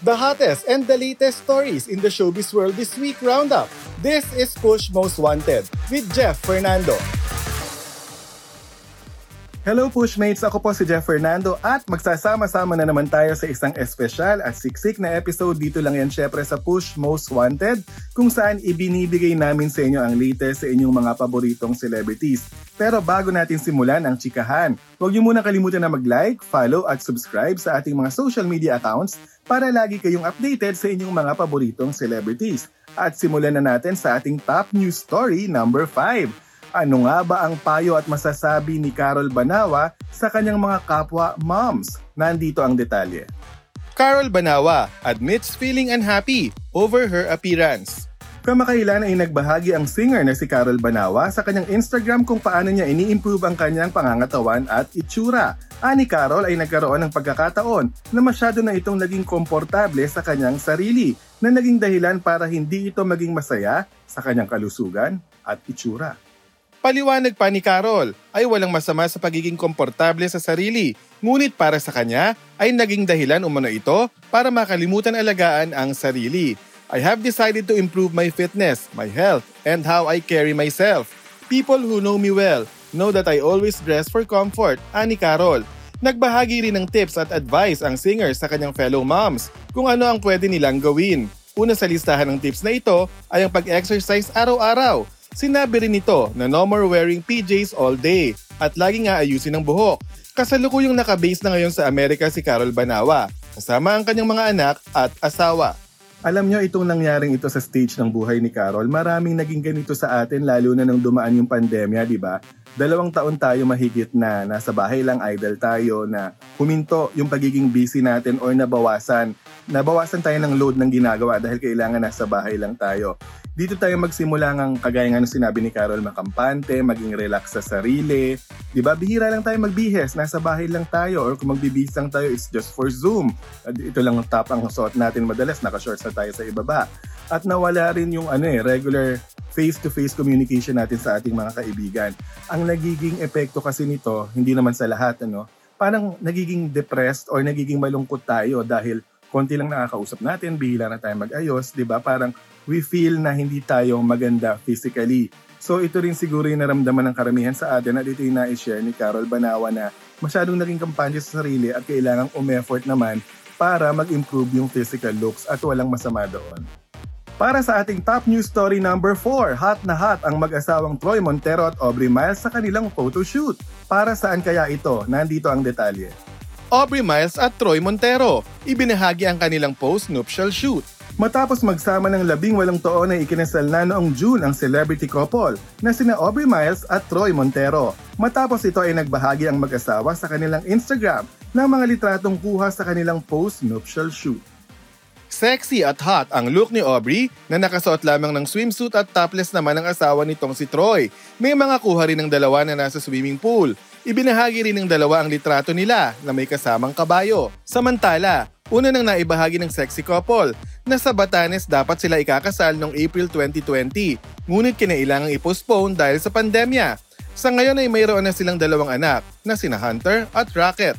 The hottest and the latest stories in the showbiz world this week roundup. This is Push Most Wanted with Jeff Fernando. Hello Pushmates! Ako po si Jeff Fernando at magsasama-sama na naman tayo sa isang espesyal at siksik na episode dito lang yan syempre sa Push Most Wanted kung saan ibinibigay namin sa inyo ang latest sa inyong mga paboritong celebrities. Pero bago natin simulan ang chikahan, huwag niyo muna kalimutan na mag-like, follow at subscribe sa ating mga social media accounts para lagi kayong updated sa inyong mga paboritong celebrities. At simulan na natin sa ating top news story number 5 ano nga ba ang payo at masasabi ni Carol Banawa sa kanyang mga kapwa moms? Nandito ang detalye. Carol Banawa admits feeling unhappy over her appearance. Kamakailan ay nagbahagi ang singer na si Carol Banawa sa kanyang Instagram kung paano niya ini-improve ang kanyang pangangatawan at itsura. Ani Carol ay nagkaroon ng pagkakataon na masyado na itong naging komportable sa kanyang sarili na naging dahilan para hindi ito maging masaya sa kanyang kalusugan at itsura. Paliwanag pa ni Carol ay walang masama sa pagiging komportable sa sarili, ngunit para sa kanya ay naging dahilan umano ito para makalimutan alagaan ang sarili. I have decided to improve my fitness, my health, and how I carry myself. People who know me well know that I always dress for comfort, ani Carol. Nagbahagi rin ng tips at advice ang singer sa kanyang fellow moms kung ano ang pwede nilang gawin. Una sa listahan ng tips na ito ay ang pag-exercise araw-araw Sinabi rin nito na no more wearing PJs all day at lagi nga ayusin ang buhok. Kasalukuyang nakabase na ngayon sa Amerika si Carol Banawa, kasama ang kanyang mga anak at asawa. Alam nyo, itong nangyaring ito sa stage ng buhay ni Carol, maraming naging ganito sa atin lalo na nung dumaan yung pandemya, di ba? Dalawang taon tayo mahigit na nasa bahay lang idle tayo na huminto yung pagiging busy natin or nabawasan. Nabawasan tayo ng load ng ginagawa dahil kailangan nasa bahay lang tayo dito tayo magsimula ng kagaya nga ng sinabi ni Carol makampante, maging relax sa sarili. 'Di ba? Bihira lang tayo magbihes, nasa bahay lang tayo or kung magbibihis lang tayo is just for Zoom. Ito lang ang top ang suot natin madalas, naka-shorts na tayo sa ibaba. At nawala rin yung ano eh, regular face-to-face communication natin sa ating mga kaibigan. Ang nagiging epekto kasi nito, hindi naman sa lahat ano, parang nagiging depressed or nagiging malungkot tayo dahil konti lang nakakausap natin, bihila na tayo mag-ayos, 'di ba? Parang we feel na hindi tayo maganda physically. So ito rin siguro yung naramdaman ng karamihan sa atin at ito yung na-share ni Carol Banawa na masyadong naging kampanya sa sarili at kailangang umeffort naman para mag-improve yung physical looks at walang masama doon. Para sa ating top news story number 4, hot na hot ang mag-asawang Troy Montero at Aubrey Miles sa kanilang photoshoot. Para saan kaya ito? Nandito ang detalye. Aubrey Miles at Troy Montero, ibinahagi ang kanilang post-nuptial shoot. Matapos magsama ng labing walong taon ay ikinasal na noong June ang celebrity couple na sina Aubrey Miles at Troy Montero. Matapos ito ay nagbahagi ang mag-asawa sa kanilang Instagram ng mga litratong kuha sa kanilang post-nuptial shoot. Sexy at hot ang look ni Aubrey na nakasuot lamang ng swimsuit at topless naman ang asawa nitong si Troy. May mga kuha rin ng dalawa na nasa swimming pool. Ibinahagi rin ng dalawa ang litrato nila na may kasamang kabayo. Samantala, Una nang naibahagi ng sexy couple na sa Batanes dapat sila ikakasal noong April 2020 ngunit kinailangang i-postpone dahil sa pandemya. Sa ngayon ay mayroon na silang dalawang anak na sina Hunter at Rocket.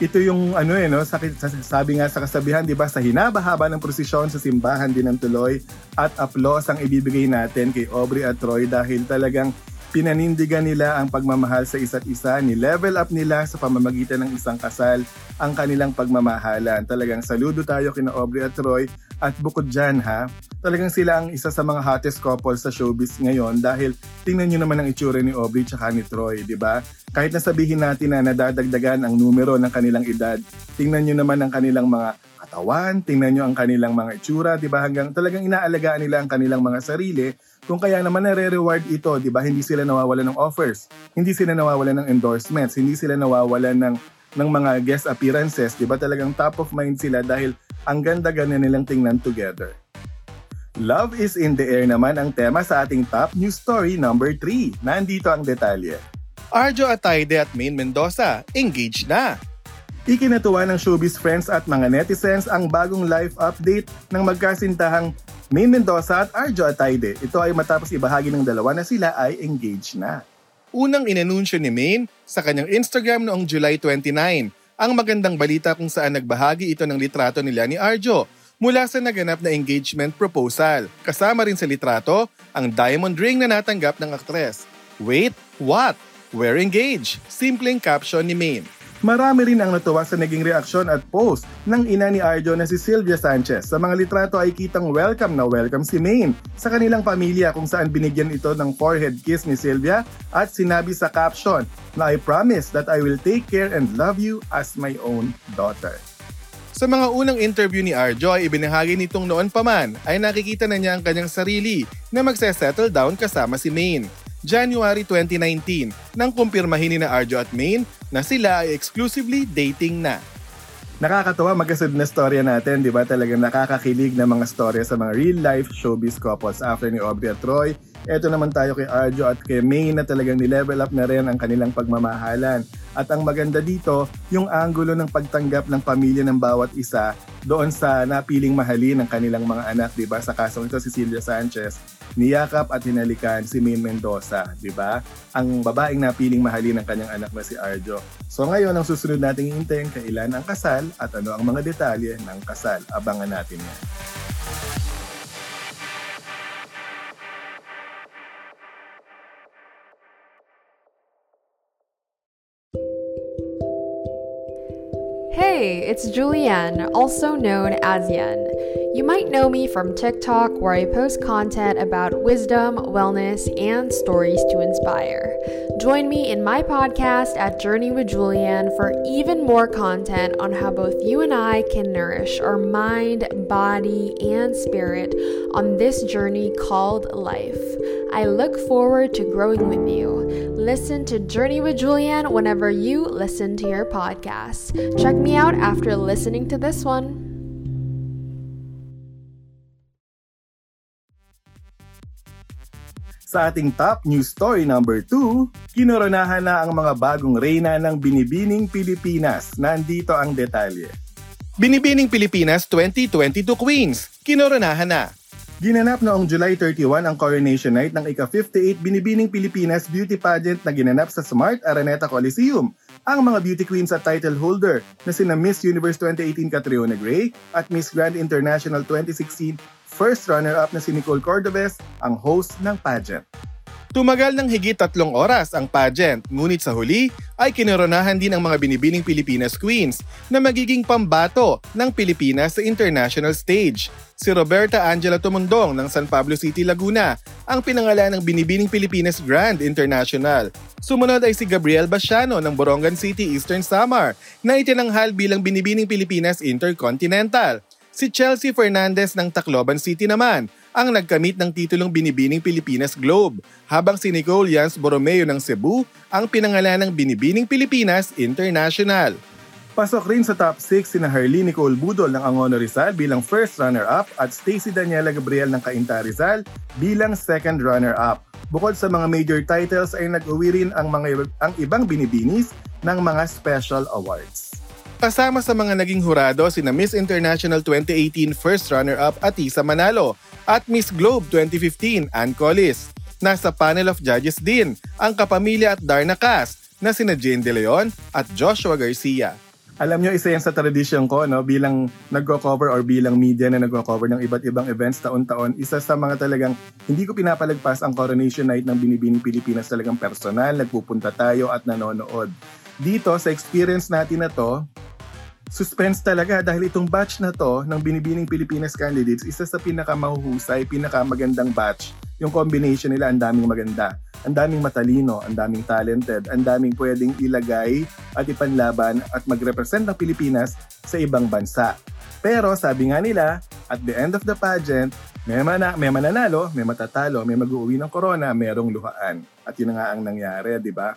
Ito yung ano eh, no? sabi nga sa kasabihan, di ba, sa hinabahaba ng prosesyon sa simbahan din ng tuloy at applause ang ibibigay natin kay Aubrey at Troy dahil talagang Pinanindigan nila ang pagmamahal sa isa't isa, ni-level up nila sa pamamagitan ng isang kasal ang kanilang pagmamahalan. Talagang saludo tayo kina Aubrey at Troy at bukod dyan ha, talagang sila ang isa sa mga hottest couple sa showbiz ngayon dahil tingnan nyo naman ang itsura ni Aubrey tsaka ni Troy, di ba? Kahit na sabihin natin na nadadagdagan ang numero ng kanilang edad, tingnan nyo naman ang kanilang mga katawan, tingnan nyo ang kanilang mga itsura, di ba? Hanggang talagang inaalagaan nila ang kanilang mga sarili kung kaya naman nare-reward ito, di ba, hindi sila nawawalan ng offers, hindi sila nawawalan ng endorsements, hindi sila nawawalan ng, ng mga guest appearances, di ba, talagang top of mind sila dahil ang ganda-ganda nilang tingnan together. Love is in the air naman ang tema sa ating top news story number 3. Nandito ang detalye. Arjo Atayde at Main Mendoza, engaged na! Ikinatuwa ng showbiz friends at mga netizens ang bagong live update ng magkasintahang Main Mendoza at Arjo Atayde. Ito ay matapos ibahagi ng dalawa na sila ay engaged na. Unang inanunsyo ni Main sa kanyang Instagram noong July 29 ang magandang balita kung saan nagbahagi ito ng litrato nila ni Arjo mula sa naganap na engagement proposal. Kasama rin sa litrato ang diamond ring na natanggap ng aktres. Wait, what? We're engaged. Simpleng caption ni Maine. Marami rin ang natuwa sa naging reaksyon at post ng ina ni Arjo na si Sylvia Sanchez. Sa mga litrato ay kitang welcome na welcome si Maine sa kanilang pamilya kung saan binigyan ito ng forehead kiss ni Sylvia at sinabi sa caption na I promise that I will take care and love you as my own daughter. Sa mga unang interview ni Arjo ay ibinahagi nitong noon pa man ay nakikita na niya ang kanyang sarili na magse-settle down kasama si Maine. January 2019 nang kumpirmahin ni na Arjo at Maine na sila ay exclusively dating na. Nakakatawa magkasad na storya natin, di ba? Talagang nakakakilig na mga storya sa mga real-life showbiz couples after ni Aubrey at Troy Eto naman tayo kay Arjo at kay May na talagang nilevel up na rin ang kanilang pagmamahalan. At ang maganda dito, yung angulo ng pagtanggap ng pamilya ng bawat isa doon sa napiling mahalin ng kanilang mga anak, 'di ba? Sa kasong ito si Celia Sanchez, niyakap at hinalikan si Maine Mendoza, 'di ba? Ang babaeng napiling mahalin ng kanyang anak na si Arjo. So ngayon ang susunod nating hintayin kailan ang kasal at ano ang mga detalye ng kasal. Abangan natin 'yan. It's Julianne, also known as Yen. You might know me from TikTok, where I post content about wisdom, wellness, and stories to inspire. Join me in my podcast at Journey with Julianne for even more content on how both you and I can nourish our mind, body, and spirit on this journey called life. I look forward to growing with you. Listen to Journey with Julianne whenever you listen to your podcast. Check me out after listening to this one. Sa ating top news story number 2, kinoronahan na ang mga bagong reyna ng Binibining Pilipinas. Nandito ang detalye. Binibining Pilipinas 2022 Queens, kinoronahan na. Ginanap noong July 31 ang coronation night ng ika-58 Binibining Pilipinas beauty pageant na ginanap sa Smart Araneta Coliseum. Ang mga beauty queens at title holder na sina Miss Universe 2018 Catriona Gray at Miss Grand International 2016 first runner-up na si Nicole Cordobes ang host ng pageant. Tumagal ng higit tatlong oras ang pageant, ngunit sa huli ay kinoronahan din ang mga binibining Pilipinas Queens na magiging pambato ng Pilipinas sa international stage. Si Roberta Angela Tumundong ng San Pablo City, Laguna ang pinangalan ng Binibining Pilipinas Grand International. Sumunod ay si Gabriel Basiano ng Borongan City, Eastern Samar na itinanghal bilang Binibining Pilipinas Intercontinental. Si Chelsea Fernandez ng Tacloban City naman ang nagkamit ng titulong Binibining Pilipinas Globe, habang si Nicole Jans Borromeo ng Cebu ang pinangalan ng Binibining Pilipinas International. Pasok rin sa top 6 sina Harley Nicole Budol ng Angono Rizal bilang first runner-up at Stacy Daniela Gabriel ng Cainta Rizal bilang second runner-up. Bukod sa mga major titles ay nag-uwi rin ang, mga, ang ibang binibinis ng mga special awards. Kasama sa mga naging hurado sina Miss International 2018 first runner-up Atisa Manalo at Miss Globe 2015 Ann Collis. Nasa panel of judges din ang kapamilya at Darna Cast na sina Jane De Leon at Joshua Garcia. Alam nyo, isa yan sa tradisyon ko, no? bilang nagko-cover or bilang media na nagko-cover ng iba't ibang events taon-taon, isa sa mga talagang hindi ko pinapalagpas ang coronation night ng Binibining Pilipinas talagang personal, nagpupunta tayo at nanonood. Dito, sa experience natin na to, suspense talaga dahil itong batch na to ng Binibining Pilipinas candidates, isa sa pinakamahuhusay, pinakamagandang batch. Yung combination nila, ang daming maganda ang daming matalino, ang daming talented, ang daming pwedeng ilagay at ipanlaban at magrepresent ng Pilipinas sa ibang bansa. Pero sabi nga nila, at the end of the pageant, may, mana, may mananalo, may matatalo, may mag-uwi ng corona, merong luhaan. At yun nga ang nangyari, di ba?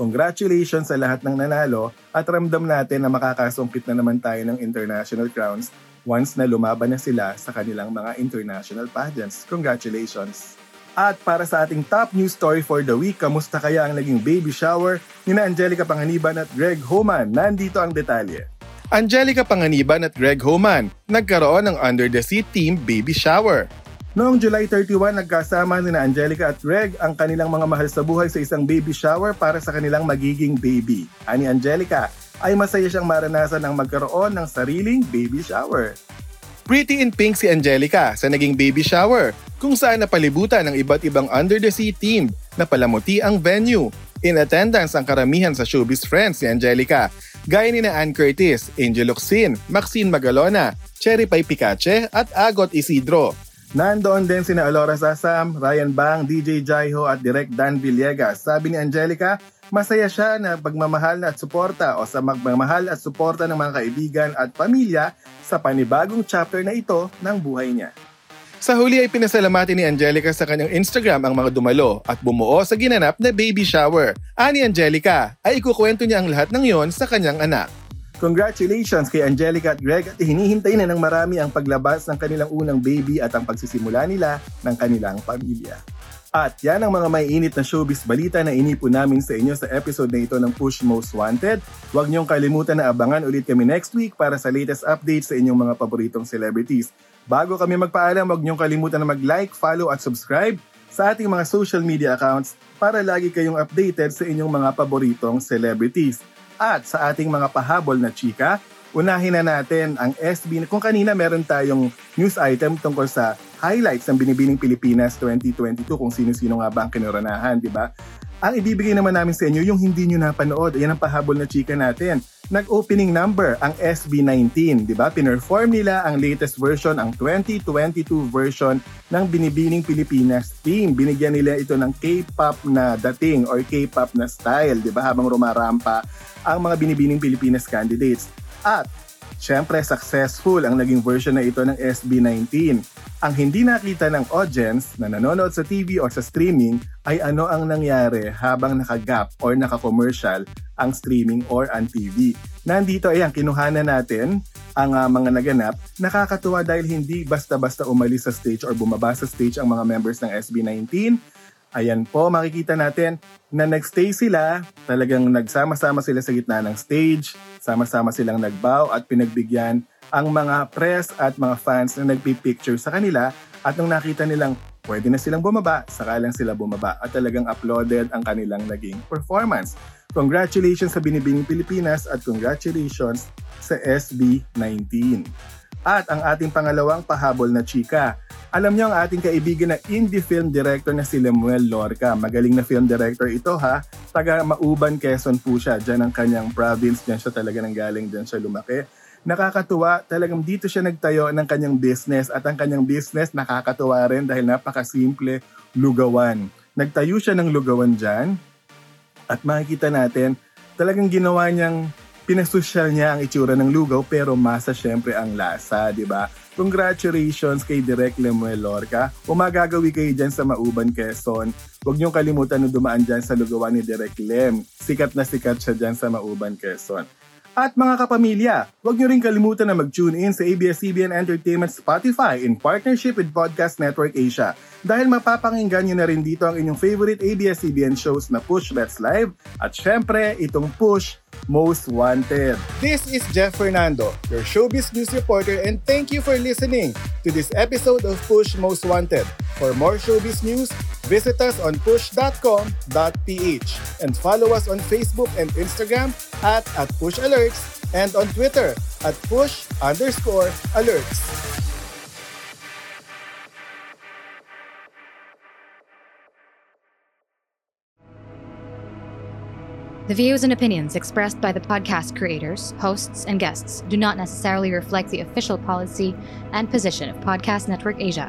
Congratulations sa lahat ng nanalo at ramdam natin na makakasumpit na naman tayo ng international crowns once na lumaban na sila sa kanilang mga international pageants. Congratulations! At para sa ating top news story for the week, kamusta kaya ang naging baby shower ni na Angelica Panganiban at Greg Homan? Nandito ang detalye. Angelica Panganiban at Greg Homan nagkaroon ng Under the Sea Team Baby Shower. Noong July 31, nagkasama ni na Angelica at Greg ang kanilang mga mahal sa buhay sa isang baby shower para sa kanilang magiging baby. Ani Angelica, ay masaya siyang maranasan ang magkaroon ng sariling baby shower. Pretty in pink si Angelica sa naging baby shower kung saan napalibutan ng iba't ibang under the sea team na palamuti ang venue. In attendance ang karamihan sa showbiz friends ni Angelica, gaya ni na Ann Curtis, Angel Locsin, Maxine Magalona, Cherry Pie Picache at Agot Isidro. Nandoon din sina Alora Sasam, Ryan Bang, DJ Jaiho at Direk Dan Villegas. Sabi ni Angelica, masaya siya na pagmamahal at suporta o sa magmamahal at suporta ng mga kaibigan at pamilya sa panibagong chapter na ito ng buhay niya. Sa huli ay pinasalamati ni Angelica sa kanyang Instagram ang mga dumalo at bumuo sa ginanap na baby shower. Ani Angelica ay ikukwento niya ang lahat ng yon sa kanyang anak. Congratulations kay Angelica at Greg at hinihintay na ng marami ang paglabas ng kanilang unang baby at ang pagsisimula nila ng kanilang pamilya. At yan ang mga may init na showbiz balita na inipo namin sa inyo sa episode na ito ng Push Most Wanted. Huwag niyong kalimutan na abangan ulit kami next week para sa latest updates sa inyong mga paboritong celebrities. Bago kami magpaalam, huwag niyong kalimutan na mag-like, follow at subscribe sa ating mga social media accounts para lagi kayong updated sa inyong mga paboritong celebrities. At sa ating mga pahabol na chika, unahin na natin ang SB. Kung kanina meron tayong news item tungkol sa highlights ng Binibining Pilipinas 2022 kung sino-sino nga ba ang kinuranahan, di ba? Ang ibibigay naman namin sa inyo yung hindi nyo napanood. Yan ang pahabol na chika natin. Nag-opening number ang SB19, di ba? Pinerform nila ang latest version, ang 2022 version ng Binibining Pilipinas team. Binigyan nila ito ng K-pop na dating or K-pop na style, di ba? Habang rumarampa ang mga Binibining Pilipinas candidates. At Siyempre, successful ang naging version na ito ng SB19. Ang hindi nakita ng audience na nanonood sa TV o sa streaming ay ano ang nangyari habang nakagap or naka-commercial ang streaming or ang TV. Nandito, ayan, kinuhanan natin ang uh, mga naganap. Nakakatuwa dahil hindi basta-basta umalis sa stage or bumaba sa stage ang mga members ng SB19 Ayan po, makikita natin na nagstay sila, talagang nagsama-sama sila sa gitna ng stage, sama-sama silang nagbow at pinagbigyan ang mga press at mga fans na nagpipicture sa kanila at nung nakita nilang pwede na silang bumaba, saka lang sila bumaba at talagang uploaded ang kanilang naging performance. Congratulations sa Binibining Pilipinas at congratulations sa SB19. At ang ating pangalawang pahabol na chika, alam niyo ang ating kaibigan na indie film director na si Lemuel Lorca. Magaling na film director ito ha. Taga Mauban, Quezon po siya. Diyan ang kanyang province. Diyan siya talaga nang galing. Diyan siya lumaki. Nakakatuwa. Talagang dito siya nagtayo ng kanyang business. At ang kanyang business nakakatuwa rin dahil napakasimple lugawan. Nagtayo siya ng lugawan dyan. At makikita natin, talagang ginawa niyang pinasosyal niya ang itsura ng lugaw pero masa syempre ang lasa, di ba? Congratulations kay Direk Lemuel Lorca. Umagagawi kayo dyan sa Mauban, Quezon. Huwag niyong kalimutan na dumaan dyan sa lugawan ni Direk Lem. Sikat na sikat siya dyan sa Mauban, Quezon. At mga kapamilya, huwag niyo rin kalimutan na mag-tune in sa ABS-CBN Entertainment Spotify in partnership with Podcast Network Asia dahil mapapakinggan niyo na rin dito ang inyong favorite ABS-CBN shows na Push Bets Live at syempre itong Push Most Wanted. This is Jeff Fernando, your showbiz news reporter and thank you for listening to this episode of Push Most Wanted. For more showbiz news, visit us on push.com.ph and follow us on Facebook and Instagram at, at Push Alerts and on Twitter at push underscore alerts. The views and opinions expressed by the podcast creators, hosts, and guests do not necessarily reflect the official policy and position of Podcast Network Asia,